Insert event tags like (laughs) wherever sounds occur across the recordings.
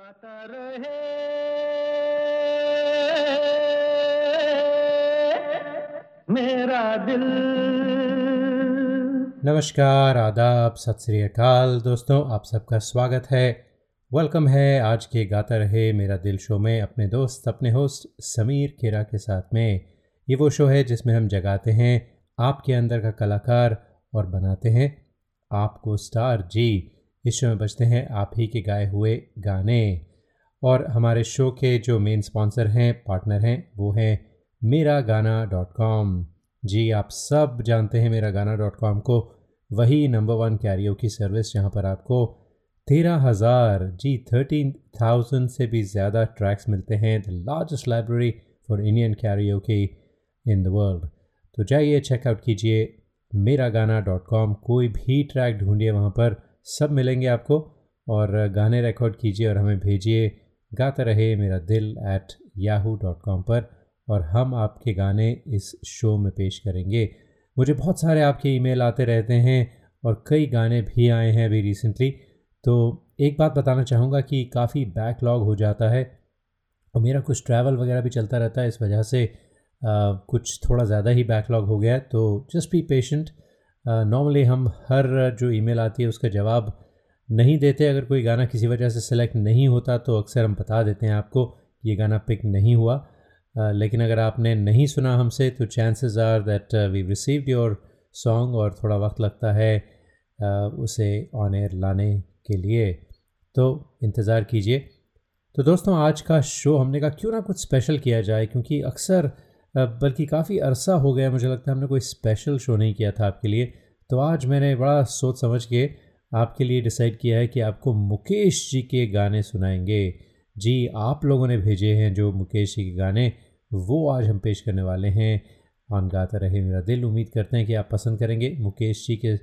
गाता रहे। मेरा दिल। नमस्कार, आदाब, सत श्री अकाल। दोस्तों, आप सबका स्वागत है। वेलकम है आज के गाता रहे मेरा दिल शो में अपने दोस्त, अपने होस्ट समीर खेरा के साथ में। ये वो शो है जिसमें हम जगाते हैं आपके अंदर का कलाकार और बनाते हैं आपको स्टार। जी इस शो में बजते हैं आप ही के गाए हुए गाने। और हमारे शो के जो मेन स्पॉन्सर हैं पार्टनर हैं, वो हैं मेरा गाना डॉट कॉम जी, आप सब जानते हैं मेरा गाना डॉट कॉम को। वही नंबर वन कैरियो की सर्विस जहाँ पर आपको तेरह हज़ार, जी थर्टीन थाउज़ेंड से भी ज़्यादा ट्रैक्स मिलते हैं। The largest library for Indian karaoke की इन द वर्ल्ड तो जाइए चेकआउट कीजिए मेरा गाना डॉट कॉम कोई भी ट्रैक ढूंढिए वहाँ पर। सब मिलेंगे आपको और गाने रिकॉर्ड कीजिए और हमें भेजिए। गाता रहे मेरा दिल एट याहू डॉट कॉम पर और हम आपके गाने इस शो में पेश करेंगे। मुझे बहुत सारे आपके ईमेल आते रहते हैं और कई गाने भी आए हैं अभी रिसेंटली तो एक बात बताना चाहूँगा कि काफ़ी बैकलॉग हो जाता है और मेरा कुछ ट्रैवल वगैरह भी चलता रहता है। इस वजह से आ, कुछ थोड़ा ज़्यादा ही बैकलॉग हो गया तो जस्ट बी पेशेंट नॉर्मली हम हर जो ईमेल आती है उसका जवाब नहीं देते, अगर कोई गाना किसी वजह से सिलेक्ट नहीं होता तो अक्सर हम बता देते हैं आपको ये गाना पिक नहीं हुआ। लेकिन अगर आपने नहीं सुना हमसे तो chances are that we received your song और थोड़ा वक्त लगता है उसे ऑन एयर लाने के लिए। तो इंतज़ार कीजिए। तो दोस्तों, आज का शो हमने कहा क्यों ना कुछ स्पेशल किया जाए? क्योंकि अक्सर बल्कि काफ़ी अरसा हो गया मुझे लगता है हमने कोई स्पेशल शो नहीं किया था आपके लिए। तो आज मैंने बड़ा सोच समझ के आपके लिए डिसाइड किया है कि आपको मुकेश जी के गाने सुनाएँगे। जी, आप लोगों ने भेजे हैं जो मुकेश जी के गाने, वो आज हम पेश करने वाले हैं। ऑन गाता रहे मेरा दिल। उम्मीद करते हैं कि आप पसंद करेंगे। मुकेश जी के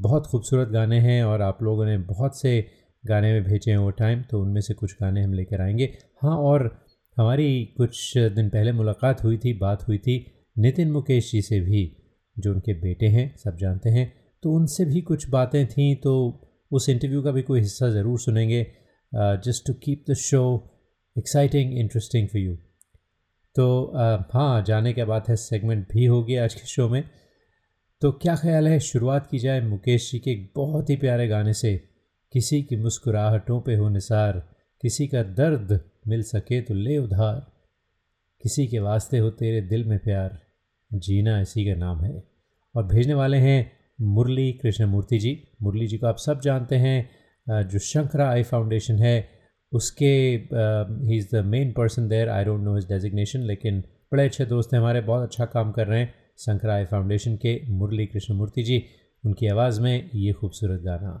बहुत खूबसूरत गाने हैं और आप लोगों ने बहुत से गाने में भेजे हैं वो टाइम तो उनमें से कुछ गाने हम लेकर आएँगे। हाँ और हमारी कुछ दिन पहले मुलाकात हुई थी बात हुई थी नितिन मुकेश जी से भी जो उनके बेटे हैं सब जानते हैं। तो उनसे भी कुछ बातें थीं तो उस इंटरव्यू का भी कोई हिस्सा ज़रूर सुनेंगे। Just to keep the show exciting interesting for you तो uh, हाँ जाने के बाद है सेगमेंट भी होगी आज के शो में। तो क्या ख्याल है शुरुआत की जाए मुकेश जी के एक बहुत ही प्यारे गाने से। किसी की मुस्कुराहटों पे हो निसार किसी का दर्द मिल सके तो ले उधार। किसी के वास्ते हो तेरे दिल में प्यार, जीना इसी का नाम है। और भेजने वाले हैं मुरली कृष्णमूर्ति जी। मुरली जी को आप सब जानते हैं जो शंकरा आई फाउंडेशन है, उसके ही is the main person there I don't know his designation लेकिन बड़े अच्छे दोस्त हैं हमारे, बहुत अच्छा काम कर रहे हैं शंकरा आई फाउंडेशन के मुरली कृष्णमूर्ति जी। उनकी आवाज़ में ये खूबसूरत गाना।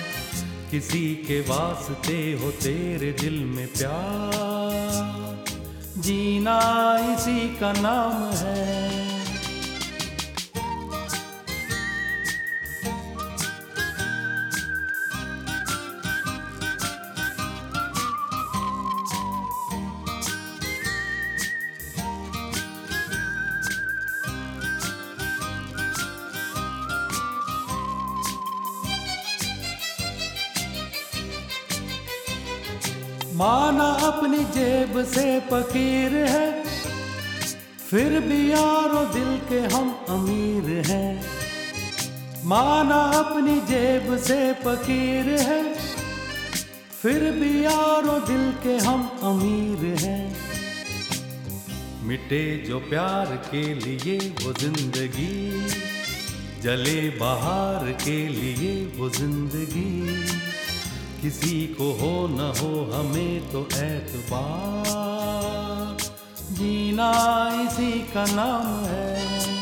किसी के वास्ते हो तेरे दिल में प्यार। जीना इसी का नाम है। फकीर है। फिर भी यारो दिल के हम अमीर हैं। माना अपनी जेब से फकीर है। फिर भी यारो दिल के हम अमीर हैं। मिटे जो प्यार के लिए वो ज़िंदगी, जले बहार के लिए वो ज़िंदगी। किसी को हो न हो हमें तो एतबार जीना इसी का नाम है।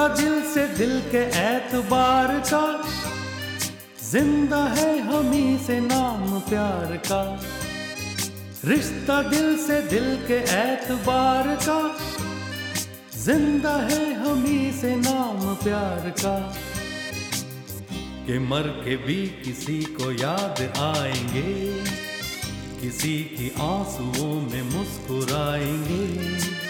रिश्ता दिल से दिल के एतबार का। ज़िंदा है हमी से नाम प्यार का। रिश्ता दिल से दिल के एतबार का। ज़िंदा है हमी से नाम प्यार का। के मर के भी किसी को याद आएँगे। किसी की आंसुओं में मुस्कुराएँगे।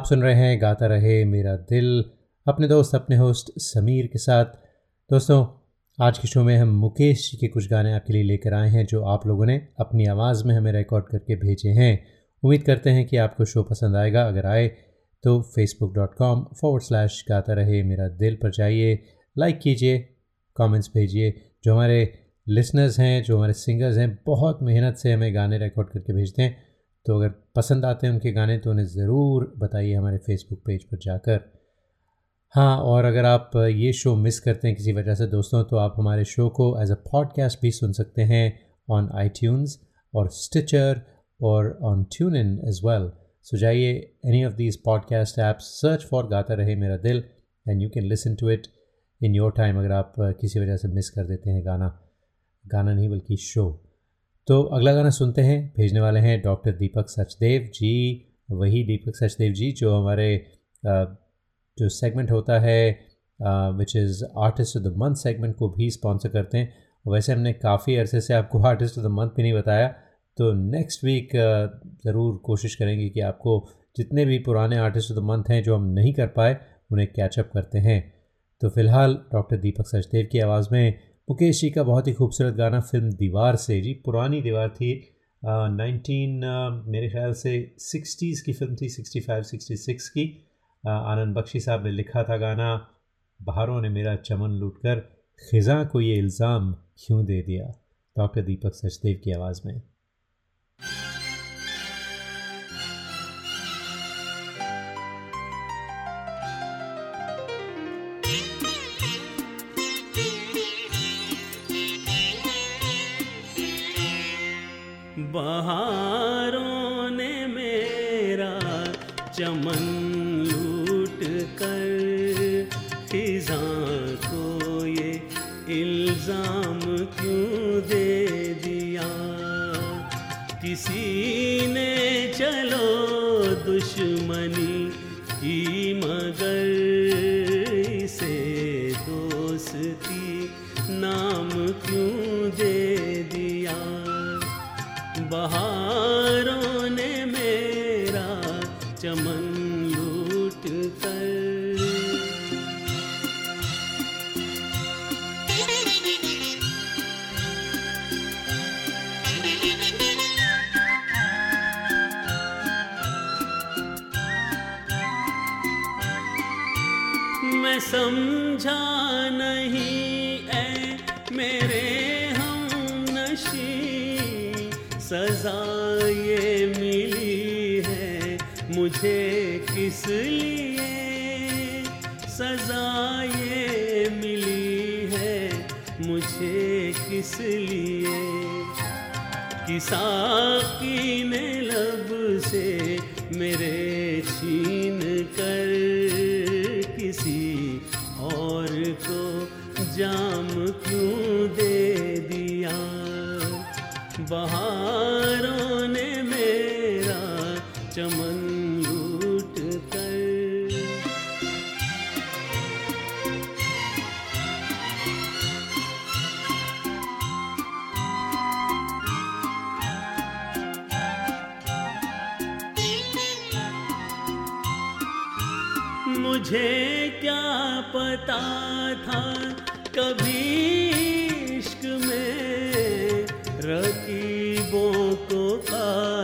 आप सुन रहे हैं, गाता रहे मेरा दिल। अपने दोस्त, अपने होस्ट समीर के साथ। दोस्तों, आज के शो में हम मुकेश जी के कुछ गाने आपके लिए लेकर आए हैं, जो आप लोगों ने अपनी आवाज़ में हमें रिकॉर्ड करके भेजे हैं। उम्मीद करते हैं कि आपको शो पसंद आएगा। अगर आए तो facebook dot com forward slash Gaata Rahe Mera दिल पर जाइए लाइक कीजिए कमेंट्स भेजिए। जो हमारे लिसनर्स हैं, जो हमारे सिंगर्स हैं, बहुत मेहनत से हमें गाने रिकॉर्ड करके भेजते हैं। तो अगर पसंद आते हैं उनके गाने तो उन्हें ज़रूर बताइए हमारे फेसबुक पेज पर जाकर। हाँ और अगर आप ये शो मिस करते हैं किसी वजह से दोस्तों तो आप हमारे शो को एज अ पॉडकास्ट भी सुन सकते हैं ऑन आई और स्टिचर और on tune in as well so जाइए any of these podcast apps search for Gaata Rahe Mera Dil and you can listen to it in your time अगर आप किसी वजह से मिस कर देते हैं गाना। गाना नहीं, बल्कि शो तो अगला गाना सुनते हैं, भेजने वाले हैं डॉक्टर दीपक सचदेव जी, वही दीपक सचदेव जी जो हमारे जो सेगमेंट होता है which is artist of the month segment को भी स्पॉन्सर करते हैं। वैसे हमने काफ़ी अरसे से आपको आर्टिस्ट ऑफ़ द मंथ भी नहीं बताया तो नेक्स्ट वीक ज़रूर कोशिश करेंगे कि आपको जितने भी पुराने आर्टिस्ट ऑफ़ द मंथ हैं जो हम नहीं कर पाए, उन्हें कैचअप करते हैं। तो फ़िलहाल डॉक्टर दीपक सचदेव की आवाज़ में मुकेश जी का बहुत ही खूबसूरत गाना फ़िल्म दीवार से, जी, पुरानी दीवार थी नाइनटीन मेरे ख्याल से सिक्सटीज़ की फ़िल्म थी, सिक्सटी फाइव, सिक्सटी सिक्स की। आनंद बख्शी साहब ने लिखा था गाना, बहारों ने मेरा चमन लूट कर ख़ज़ा को ये इल्ज़ाम क्यों दे दिया? डॉक्टर दीपक सचदेव की आवाज़ में।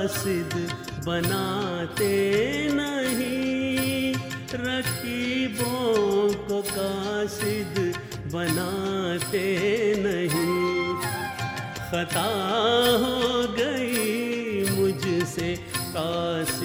कासिद बनाते नहीं। रकीबों को कासिद बनाते नहीं। खता हो गई मुझसे कासिद।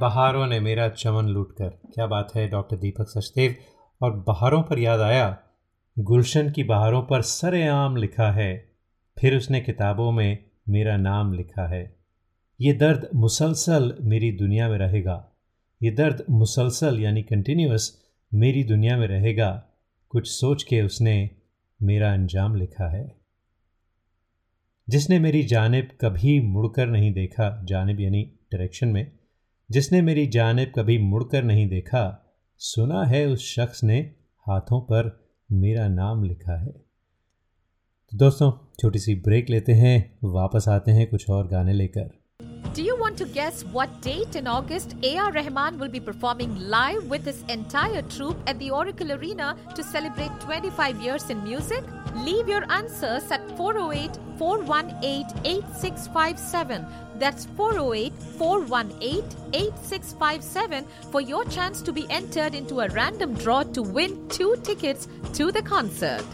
बहारों ने मेरा चमन लूट कर, क्या बात है, डॉक्टर दीपक सचदेव? और बहारों पर याद आया, गुलशन की बहारों पर सरेआम लिखा है, फिर उसने किताबों में मेरा नाम लिखा है। ये दर्द मुसलसल मेरी दुनिया में रहेगा, ये दर्द मुसलसल यानी कंटिन्यूस मेरी दुनिया में रहेगा, कुछ सोच के उसने मेरा अंजाम लिखा है। जिसने मेरी जानब कभी मुड़कर नहीं देखा, जानब यानी डायरेक्शन में जिसने मेरी जानिब कभी मुड़कर नहीं देखा सुना है उस शख्स ने हाथों पर मेरा नाम लिखा है तो दोस्तों छोटी सी ब्रेक लेते हैं वापस आते हैं कुछ और गाने लेकर Do you want to guess what date in August A.R. Rahman will be performing live with his entire troupe at the Oracle Arena to celebrate 25 years in music? Leave your answers at 408 418 8657. That's 408 418 8657 for your chance to be entered into a random draw to win two tickets to the concert.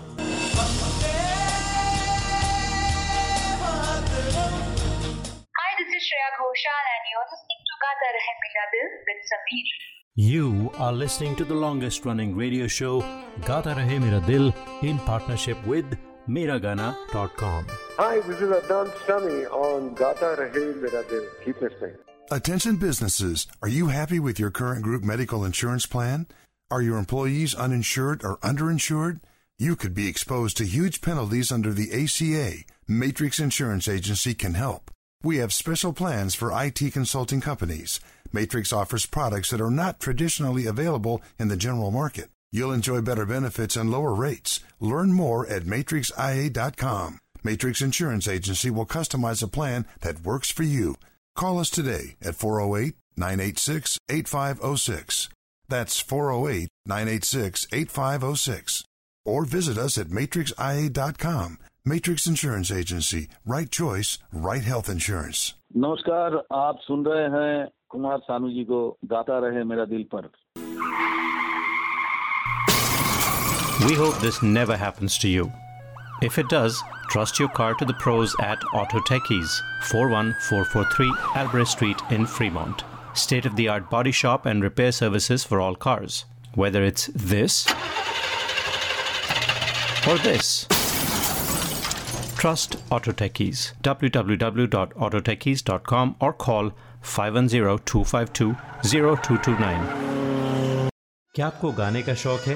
Hi, this is Shreya Ghoshal, and you're listening to Gata Rahe Mera Dil with Sameer. You are listening to the longest running radio show Gata Rahe Mera Dil in partnership with Miragana.com. Hi, this is Adnan Sami on Gata Rahe Mera Dil. Keep listening. Attention businesses, are you happy with your current group medical insurance plan? Are your employees uninsured or underinsured? You could be exposed to huge penalties under the ACA. Matrix Insurance Agency can help. We have special plans for IT consulting companies. Matrix offers products that are not traditionally available in the general market. You'll enjoy better benefits and lower rates. Learn more at matrixia.com. Matrix Insurance Agency will customize a plan that works for you. Call us today at 408 986 8506. That's 408 986 8506. Or visit us at matrixia.com. Matrix Insurance Agency. Right choice, right health insurance. नमस्कार आप सुन रहे हैं कुमार सानू जी को गाता रहे मेरा दिल पर We hope this never happens to you. If it does, trust your car to the pros at Auto Techies, 41443 Albrecht Street in Fremont. State of the art body shop and repair services for all cars. Whether it's this or this. Trust Auto Techies. www.autotechies.com or call 510-252-0229. क्या आपको गाने का शौक है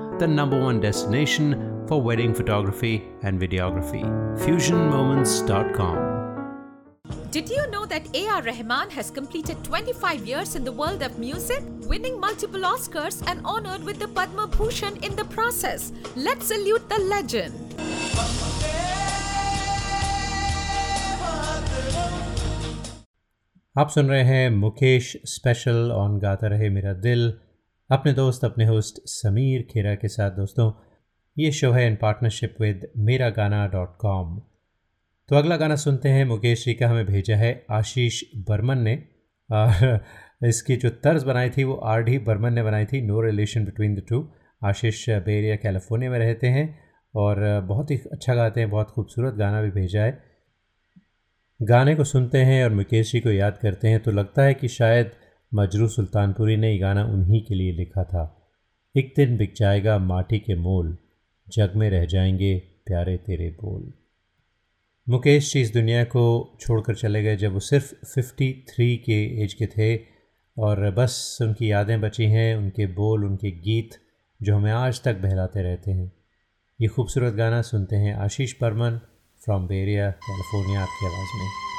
the number one destination for wedding photography and videography. FusionMoments.com. Did you know that A.R. Rahman has completed 25 years in the world of music, winning multiple Oscars and honored with the Padma Bhushan in the process? Let's salute the legend. आप सुन रहे हैं Mukesh special on गाता रहे मेरा दिल अपने दोस्त, अपने होस्ट समीर खेरा के साथ दोस्तों, ये शो है इन पार्टनरशिप विद मेरा गाना डॉट कॉम तो अगला गाना सुनते हैं, मुकेश जी का हमें भेजा है आशीष बर्मन ने। इसकी जो तर्ज बनाई थी, वो आर डी बर्मन ने बनाई थी no relation between the two Ashish Brea California में रहते हैं और बहुत ही अच्छा गाते हैं, बहुत खूबसूरत गाना भी भेजा है। गाने को सुनते हैं और मुकेश जी को याद करते हैं तो लगता है कि शायद मजरू सुल्तानपुरी ने गाना उन्हीं के लिए लिखा था। एक दिन बिक जाएगा माटी के मोल, जग में रह जाएँगे प्यारे तेरे बोल। मुकेश जी इस दुनिया को छोड़कर चले गए जब वो सिर्फ़ 53 के एज के थे और बस उनकी यादें बची हैं, उनके बोल, उनके गीत जो हमें आज तक बहलाते रहते हैं। ये खूबसूरत गाना सुनते हैं Ashish Burman from Brea California आपकी आवाज़ में।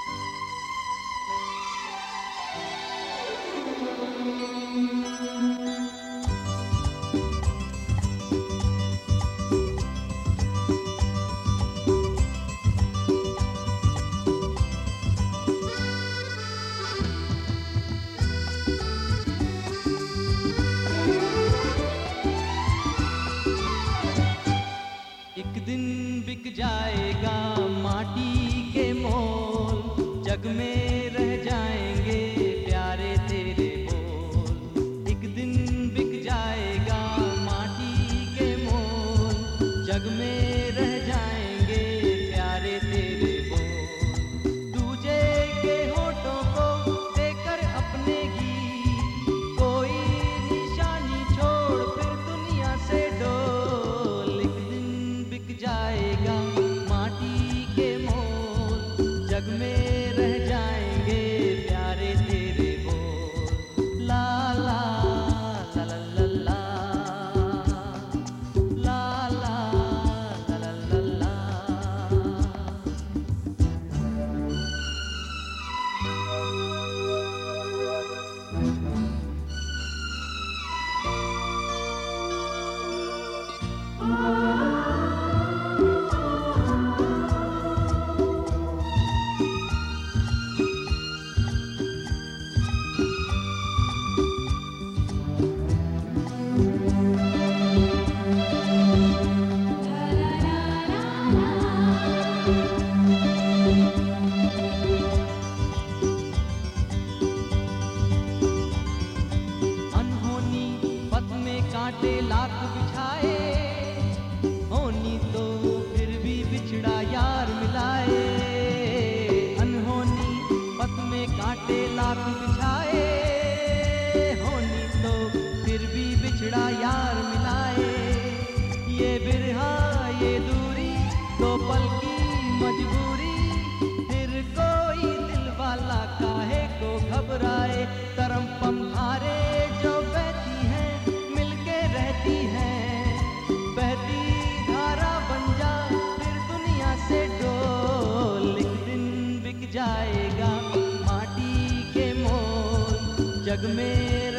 जग में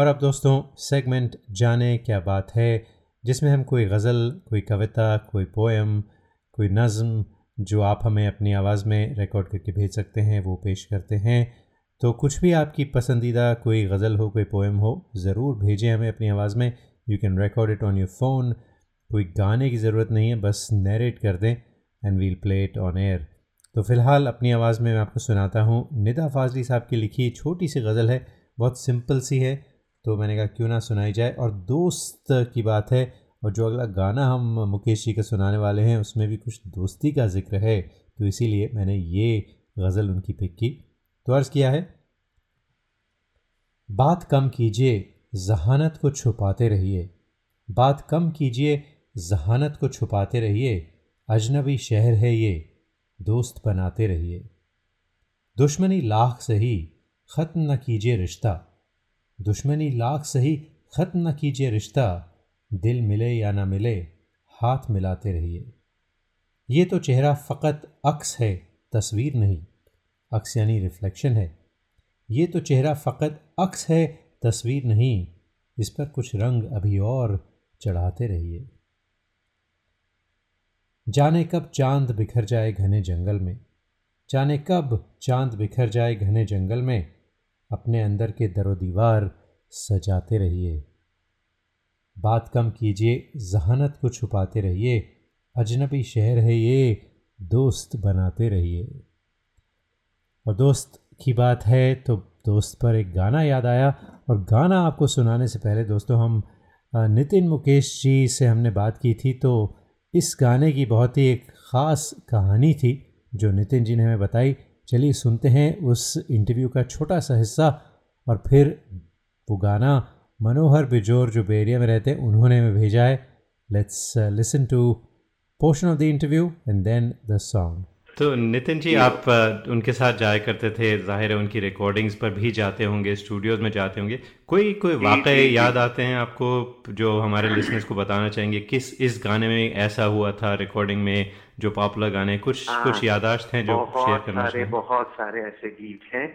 और अब दोस्तों सेगमेंट जाने क्या बात है, जिसमें हम कोई गज़ल, कोई कविता, कोई पोएम कोई नज़म, जो आप हमें अपनी आवाज़ में रिकॉर्ड करके भेज सकते हैं, वो पेश करते हैं। तो कुछ भी आपकी पसंदीदा कोई गज़ल हो, कोई पोएम हो, ज़रूर भेजें हमें अपनी आवाज़ में। You can record it on your phone कोई गाने की ज़रूरत नहीं है, बस नरेट कर दें and we'll play it on air तो फ़िलहाल अपनी आवाज़ में मैं आपको सुनाता हूँ। निदा फाजली साहब की लिखी छोटी सी गज़ल है, बहुत सिंपल सी है। तो मैंने कहा, क्यों ना सुनाई जाए? और दोस्त की बात है, और जो अगला गाना हम मुकेश जी का सुनाने वाले हैं, उसमें भी कुछ दोस्ती का ज़िक्र है। तो इसीलिए मैंने ये गज़ल उनकी पिक की। तो अर्ज़ किया है, बात कम कीजिए, जहानत को छुपाते रहिए। बात कम कीजिए, जहानत को छुपाते रहिए। अजनबी शहर है ये, दोस्त बनाते रहिए। दुश्मनी लाख सही ख़त्म न कीजिए रिश्ता। दुश्मनी लाख सही ख़त्म न कीजिए रिश्ता। दिल मिले या ना मिले, हाथ मिलाते रहिए। ये तो चेहरा फ़कत अक्स है, तस्वीर नहीं। अक्स यानी रिफ्लेक्शन है। ये तो चेहरा फ़कत अक्स है, तस्वीर नहीं। इस पर कुछ रंग अभी और चढ़ाते रहिए। जाने कब चाँद बिखर जाए घने जंगल में? जाने कब चाँद बिखर जाए घने जंगल में? अपने अंदर के दरो दीवार सजाते रहिए। बात कम कीजिए, जहानत को छुपाते रहिए। अजनबी शहर है ये, दोस्त बनाते रहिए। और दोस्त की बात है तो दोस्त पर एक गाना याद आया और गाना आपको सुनाने से पहले दोस्तों हम नितिन मुकेश जी से हमने बात की थी तो इस गाने की बहुत ही एक ख़ास कहानी थी जो नितिन जी ने हमें बताई। चलिए सुनते हैं उस इंटरव्यू का छोटा सा हिस्सा और फिर वो गाना मनोहर बिजोर जो बेरिया में रहते हैं उन्होंने हमें भेजा है। Let's listen to portion of the interview and then the song तो नितिन जी आप उनके साथ जाया करते थे ज़ाहिर है उनकी रिकॉर्डिंग्स पर भी जाते होंगे स्टूडियोज में जाते होंगे। कोई कोई जी। याद आते हैं आपको जो हमारे लिसनर्स को बताना चाहेंगे किस इस गाने में ऐसा हुआ था रिकॉर्डिंग में जो पॉपुलर गाने कुछ हाँ, कुछ यादाश्त हैं जो शेयर करना सारे बहुत सारे ऐसे गीत हैं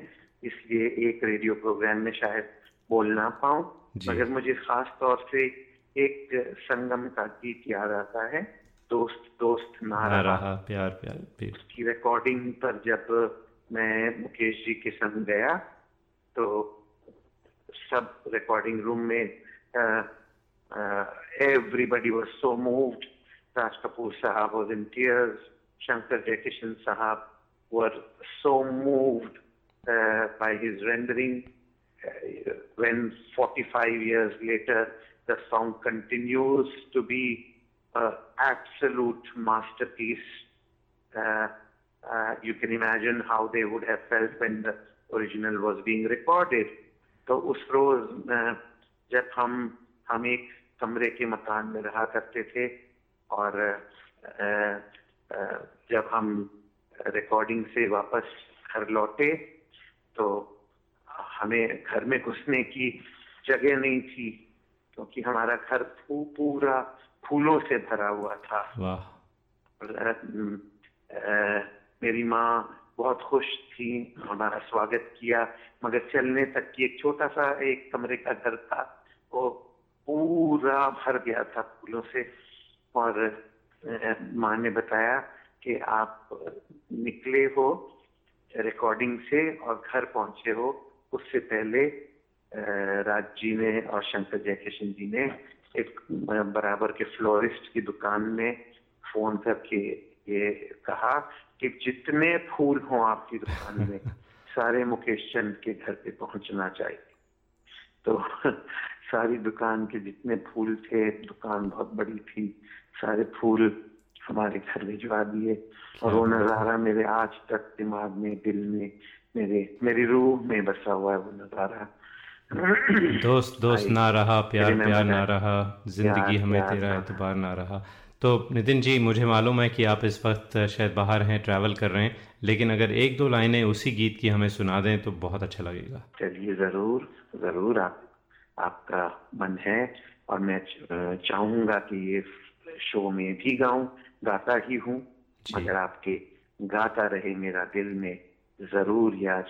इसलिए एक रेडियो प्रोग्राम में शायद बोल ना पाऊँ मगर मुझे खास तौर से एक संगम का गीत याद आता है दोस्त दोस्त ना ना रहा। रहा प्यार प्यार प्यार। की रिकॉर्डिंग पर जब मैं मुकेश जी के संग गया तो सब रिकॉर्डिंग रूम में everybody was so moved Raj Kapoor sahab was in tears Shankar Jaikishan sahab were so moved uh, by his rendering uh, when 45 years later the song continues to be an absolute masterpiece uh, uh, you can imagine how they would have felt when the original was being recorded. तो उस रोज uh, जब हम हम एक कमरे के मकान में रहा करते थे और जब हम रिकॉर्डिंग से वापस घर लौटे तो हमें घर में घुसने की जगह नहीं थी क्योंकि हमारा घर पूरा फूलों से भरा हुआ था। मेरी माँ बहुत खुश थी हमारा स्वागत किया मगर चलने तक की एक छोटा सा एक कमरे का घर था वो पूरा भर गया था फूलों से। और माँ ने बताया कि आप निकले हो रिकॉर्डिंग से और घर पहुँचे हो उससे पहले राज जी ने और शंकर जयकिशन जी ने एक बराबर के फ्लोरिस्ट की दुकान में फ़ोन करके ये कहा कि जितने फूल हों आपकी दुकान में (laughs) सारे मुकेश चंद के घर पे पहुँचना चाहिए। तो सारी दुकान के जितने फूल थे दुकान बहुत बड़ी थी सारे फूल हमारे घर भिजवा दिए। और वो नज़ारा मेरे आज तक दिमाग में दिल में मेरे मेरी रूह में बसा हुआ है वो नज़ारा। दोस्त दोस्त ना रहा प्यार प्यार ना रहा ज़िंदगी हमें तेरा एतबार ना रहा। तो नितिन जी मुझे मालूम है कि आप इस वक्त शायद बाहर हैं ट्रैवल कर रहे हैं लेकिन अगर एक दो लाइनें उसी गीत की हमें सुना दें तो बहुत अच्छा लगेगा। चलिए ज़रूर ज़रूर आप आपका मन है और मैं चाहूँगा कि ये शो में भी गाऊं गाता ही हूँ। मगर आपके गाता रहे मेरा दिल में ज़रूर ये आज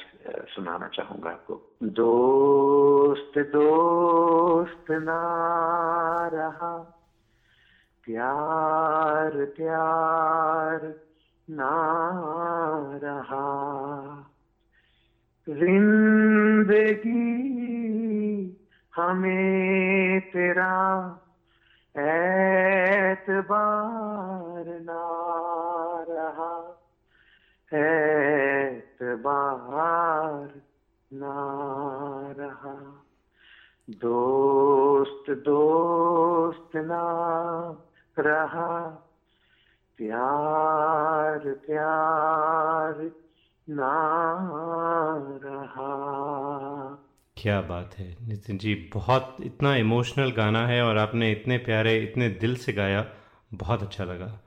सुनाना चाहूँगा आपको। दोस्त दोस्त ना रहा प्यार प्यार ना रहा। ज़िंदगी हमें तेरा एतबार ना रहा, एतबार ना रहा। दोस्त दोस्त ना रहा, प्यार प्यार ना रहा। क्या बात है। नितिन जी, बहुत इतना इमोशनल गाना है और आपने इतने प्यारे, इतने दिल से गाया, बहुत अच्छा लगा।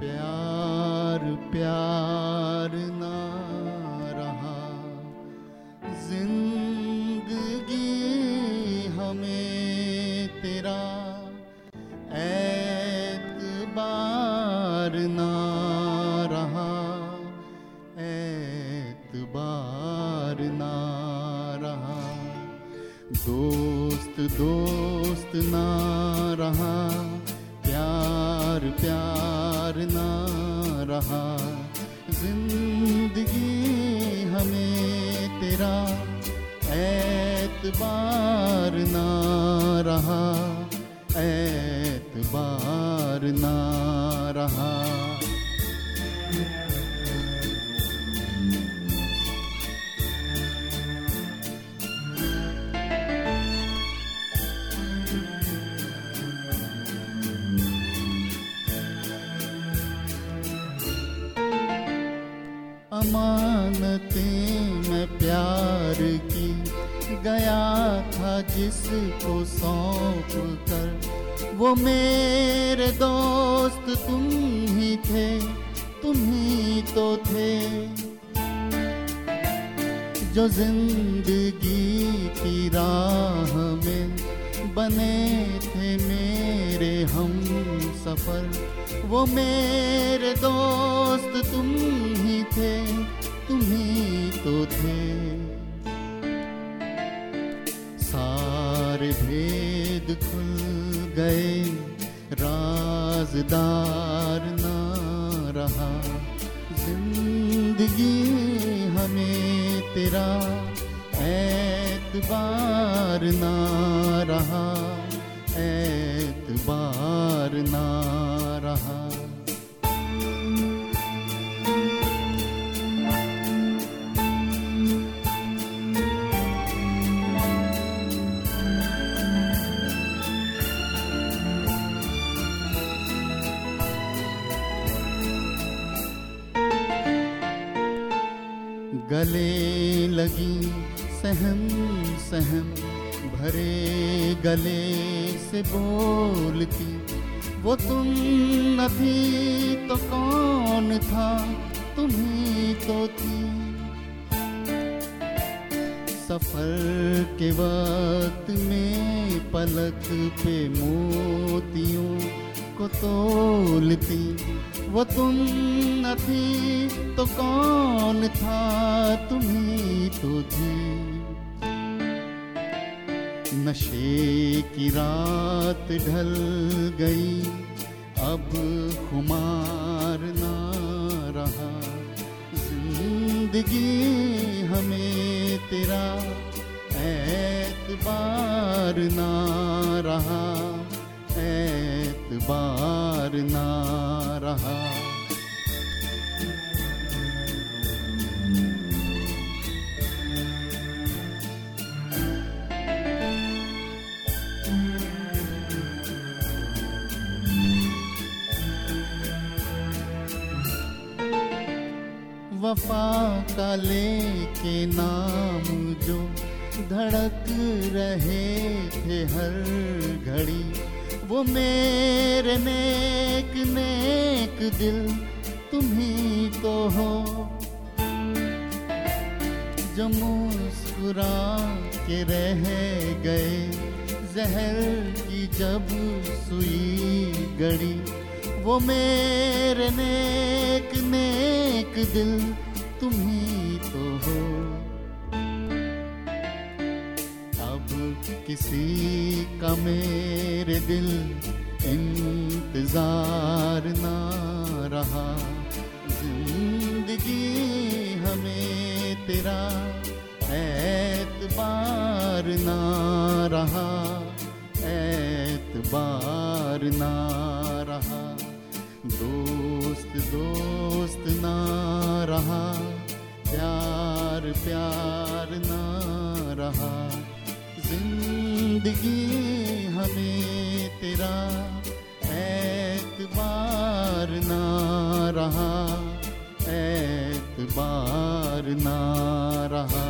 प्यार प्यार ज़िंदगी हमें तेरा ऐतबार ना रहा ऐतबार ना रहा। गले लगी सहम सहम। भरे गले से बोलती, वो तुम न थी तो कौन था? तुम ही तो थी। सफ़र के वक्त में पलक पे मोतियों को तोलती वो तुम न थी तो कौन था तुम ही तो थी नशे की रात ढल गई, अब खुमार ना रहा। ज़िंदगी हमें तेरा एतबार ना रहा। एतबार ना रहा। वफा का लेके नाम जो धड़क रहे थे हर घड़ी। वो मेरे नेक नेक दिल तुम ही तो हो। जो मुस्कुरा के रह गए, जहर की जब सुई गड़ी, वो मेरे नेक नेक दिल तुम ही तो हो। किसी का मेरे दिल इंतज़ार ना रहा। ज़िंदगी हमें तेरा ऐतबार ना रहा। एतबार ना रहा। दोस्त दोस्त ना रहा। प्यार प्यार ना रहा। ज़िंदगी हमें तेरा एतबार ना रहा एतबार ना रहा।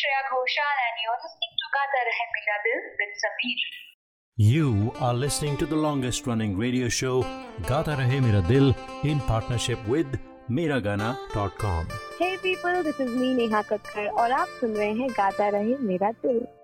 Shreya Ghoshal, and you're listening to Gata Rahe Mera Dil with Sameer. You are listening to the longest running radio show Gata Rahe Mera Dil in partnership with Miragana.com. Hey people, this is me Neha Kakkar और आप सुन रहे हैं गाता रहे मेरा दिल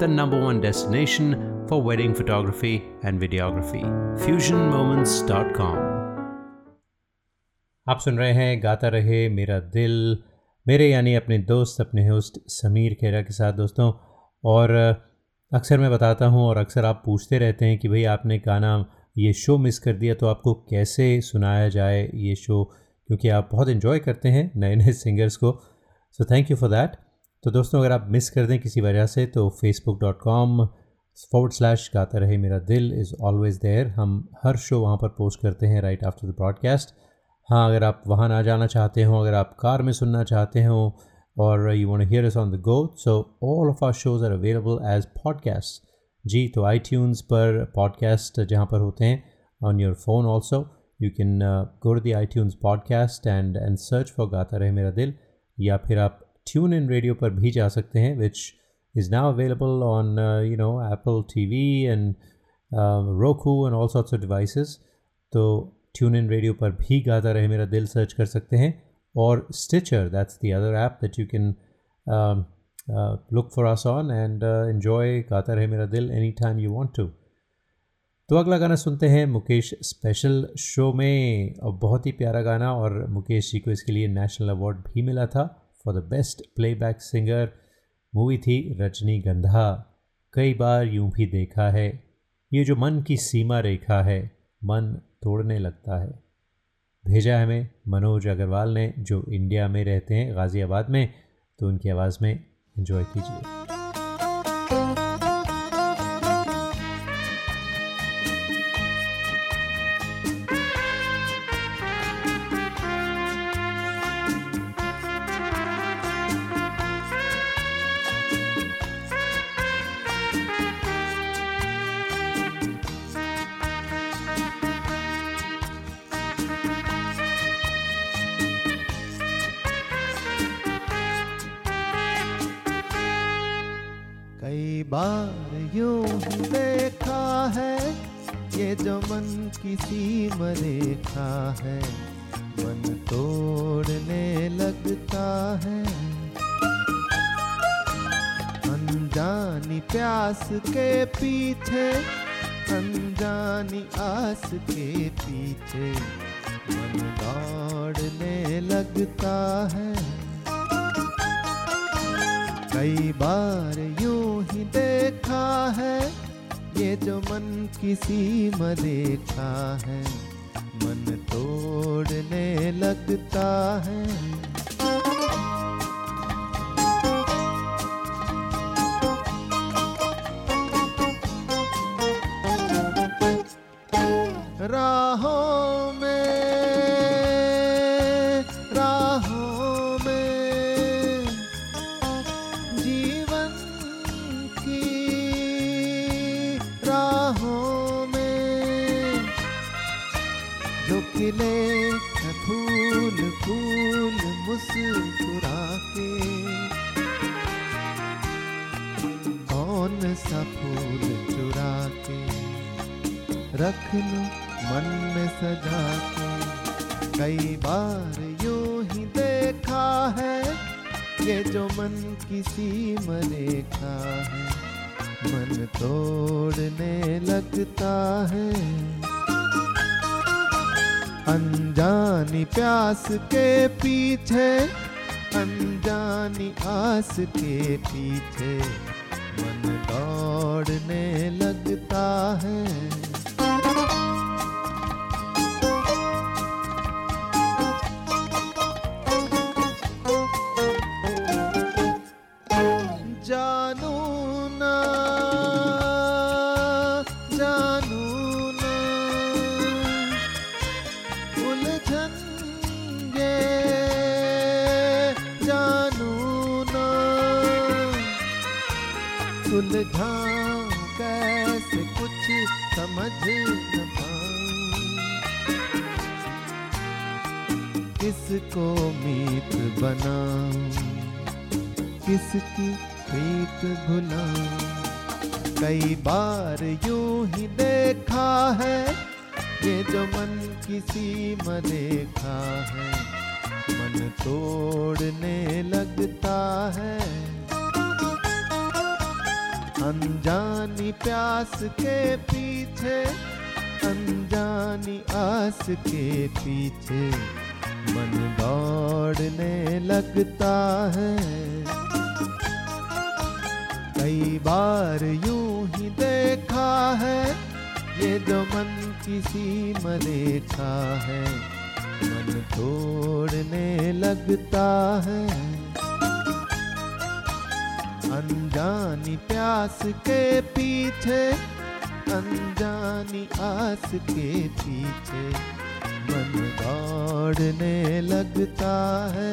the number one destination for wedding photography and videography. FusionMoments.com. आप सुन रहे हैं, गाता रहे मेरा दिल। मेरे यानी अपने दोस्त, अपने होस्ट समीर खेरा के साथ दोस्तों। और अक्सर मैं बताता हूँ और अक्सर आप पूछते रहते हैं कि भाई आपने गाना, ये शो मिस कर दिया तो आपको कैसे सुनाया जाए ये शो? क्योंकि आप बहुत इन्जॉय करते हैं नए नए सिंगर्स को। So thank you for that तो दोस्तों, अगर आप मिस कर दें किसी वजह से तो facebook dot com forward slash Gaata Rahe Mera दिल इज़ ऑलवेज़ देयर हम हर शो वहाँ पर पोस्ट करते हैं राइट आफ्टर द ब्रॉडकास्ट हाँ अगर आप वहाँ ना जाना चाहते हो, अगर आप कार में सुनना चाहते हो, और you want hear us on the go so all of our shows are available as podcast जी तो आई पर पॉडकास्ट जहाँ पर होते हैं on your phone also you can go to the iTunes podcast and and search for Gaata Rahe Mera दिल, या फिर आप ट्यून इन रेडियो पर भी जा सकते हैं which is now available on you know Apple T V and Roku and all sorts of devices तो ट्यून इन रेडियो पर भी गाता रहे, मेरा दिल सर्च कर सकते हैं। और Stitcher that's the other app that you can look for us on and enjoy Gaata Rahe, Mera Dil any time you want to तो अगला गाना सुनते हैं मुकेश स्पेशल शो में। बहुत ही प्यारा गाना और मुकेश जी को इसके लिए नेशनल अवार्ड भी मिला था। For the best playback singer movie थी रजनी रजनीगंधा कई बार यूँ भी देखा है। ये जो मन की सीमा रेखा है, मन तोड़ने लगता है। भेजा है हमें मनोज अग्रवाल ने, जो इंडिया में रहते हैं, गाज़ियाबाद में। तो उनकी आवाज़ में एंजॉय कीजिए। जो खिले फूल फूल मुस्कुरा के कौन सा फूल चुरा के रख लो मन में सजा के कई बार यूँ ही देखा है ये जो मन किसी मरेखा है, मन तोड़ने लगता है। अनजानी प्यास के पीछे अनजानी आस के पीछे मन दौड़ने लगता है। किसको मीत बनाऊँ? किसकी प्रीत भुलाऊं? कई बार यूँ ही देखा है, ये जो मन किसी में देखा है, मन तोड़ने लगता है। अनजानी प्यास के पीछे, अनजानी आस के पीछे मन दौड़ने लगता है। कई बार यूँ ही देखा है, ये जो मन किसी मरेखा है, मन तोड़ने लगता है। अनजानी प्यास के पीछे, अनजानी आस के पीछे मन दौड़ने लगता है।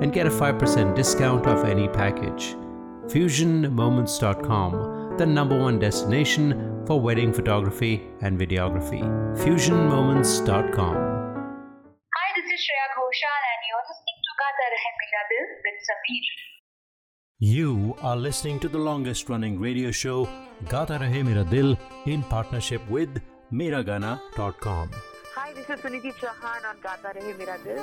and get a 5% discount off any package. FusionMoments.com, the number one destination for wedding photography and videography. FusionMoments.com. Hi, this is Shreya Ghoshal and you're listening to Gata Rahe Mera Dil with Sameer. You are listening to the longest running radio show Gata Rahe Mera Dil in partnership with Miragana.com. Hi, this is Suniti Chauhan on Gata Rahe Mera Dil.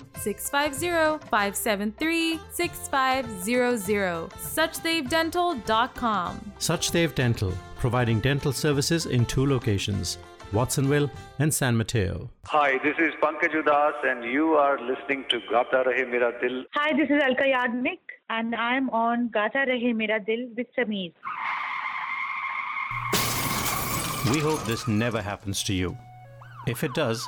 650 573 6500. SuchdevDental.com. Suchdev Dental, providing dental services in two locations, Watsonville and San Mateo. Hi, this is Pankaj Udas, and you are listening to Gata Rahe Mera Dil. Hi, this is Alka Yagnik and I'm on Gata Rahe Mera Dil with Sameer. We hope this never happens to you. If it does,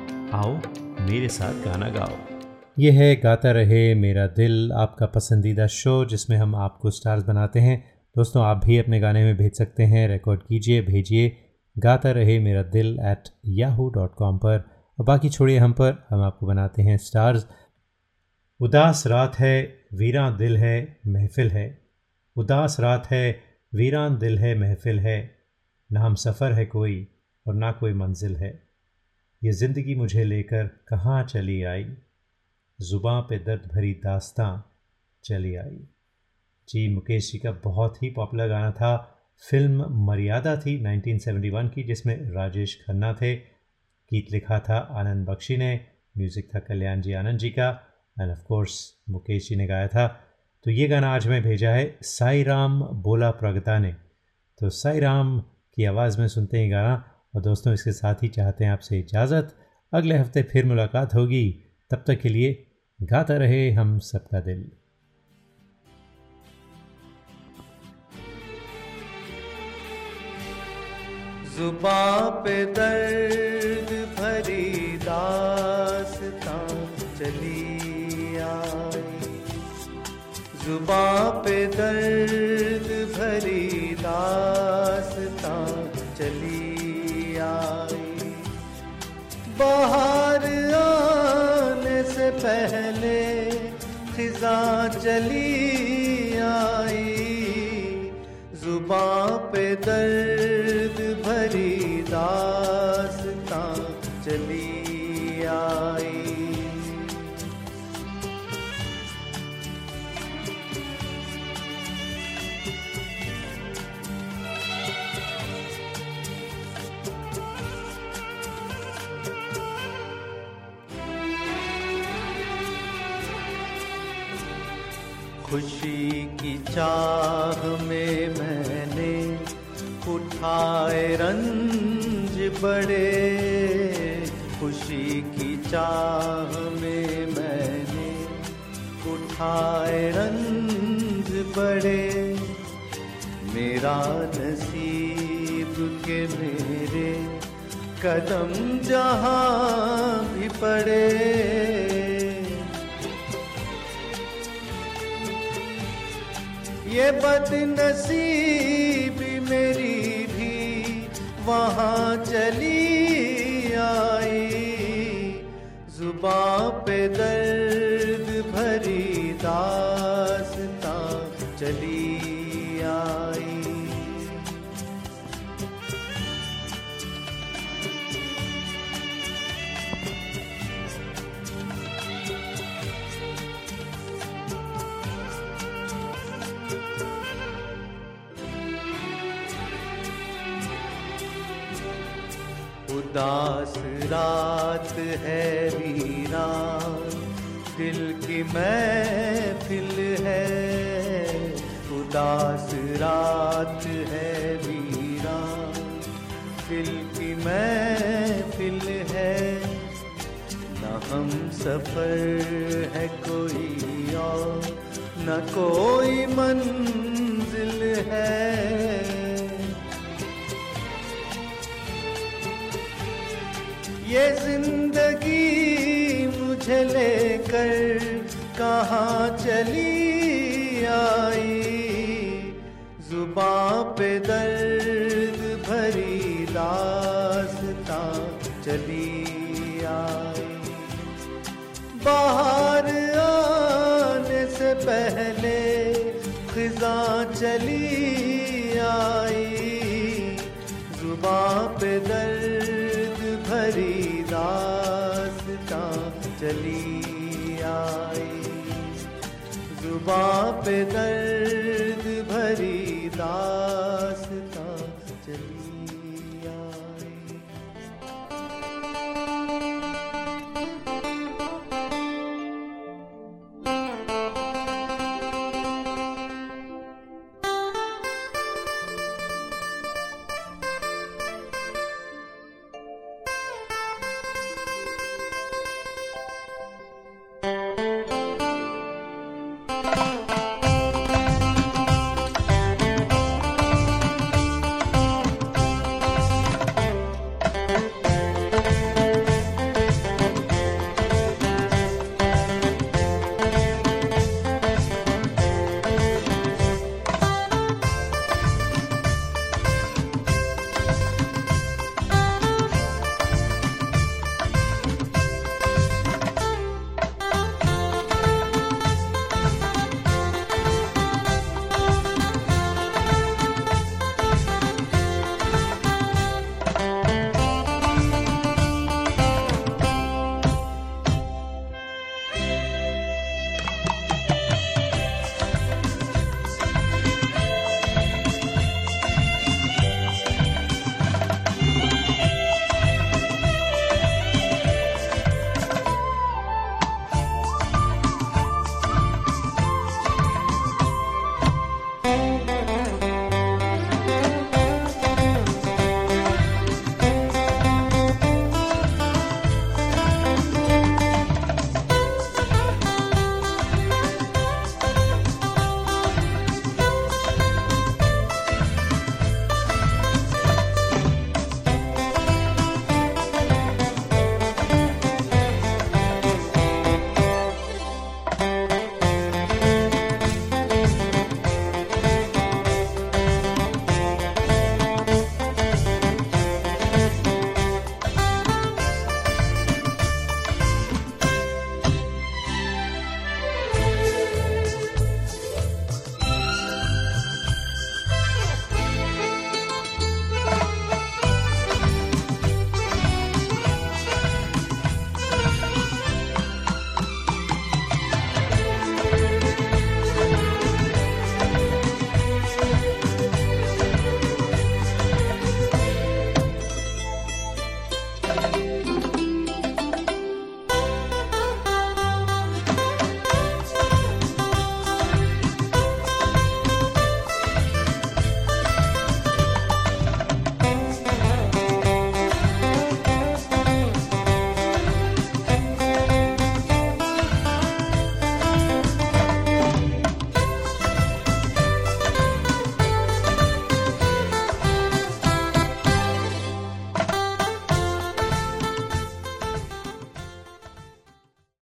आओ, मेरे साथ गाना गाओ। ये है, गाता रहे मेरा दिल, आपका पसंदीदा शो, जिसमें हम आपको स्टार्स बनाते हैं। दोस्तों, आप भी अपने गाने में भेज सकते हैं रिकॉर्ड कीजिए, भेजिए, गाता रहे मेरा दिल एट याहू डॉट कॉम पर। और बाकी छोड़िए हम पर, हम आपको बनाते हैं स्टार्स उदास रात है, वीरान दिल है, महफिल है। उदास रात है, वीरान दिल है, महफिल है। ना हम सफ़र है कोई, और ना कोई मंजिल है। ये ज़िंदगी मुझे लेकर कहाँ चली आई? ज़ुबां पे दर्द भरी दास्तां चली आई। जी, मुकेश जी का बहुत ही पॉपुलर गाना था। फ़िल्म मर्यादा थी 1971 की, जिसमें राजेश खन्ना थे। गीत लिखा था आनंद बख्शी ने, म्यूज़िक था कल्याण जी आनंद जी का and of course Mukesh ji ने गाया था। तो ये गाना आज मैं भेजा है साई राम बोला प्रगता ने। तो साई राम की आवाज़ में सुनते हैं गाना। और दोस्तों, इसके साथ ही चाहते हैं आपसे इजाज़त। अगले हफ़्ते फिर मुलाकात होगी। तब तक के लिए गाता रहे हम सबका दिल। जुबा पे दर्द भरी दास्तां चली आई। जुबां पे दर्द भरी दास्तां चली बाहर आने से पहले खिजा चली आई। जुबा पे दर्द भरी दास्तां चली खुशी की चाह में मैंने उठाए रंज बड़े। खुशी की चाह में मैंने उठाए रंज बड़े। मेरा नसीब के मेरे कदम जहाँ भी पड़े। ये बदनसीबी मेरी भी वहाँ चली आई। जुबा पे दर्द भरी दास्तां चली उदास रात है वीरान दिल की महफिल है, उदास रात है वीरान दिल की महफिल है, न हम सफ़र है कोई और, न कोई मंजिल है। ये ज़िंदगी मुझे लेकर कहाँ चली आई? जुबां पे दर्द भरी दास्तां चली आई। बाहर आने से पहले खिजा चली आई। जुबां पे दर्द दास्ता चली आई। जुबा पे दर्द भरी दास्ता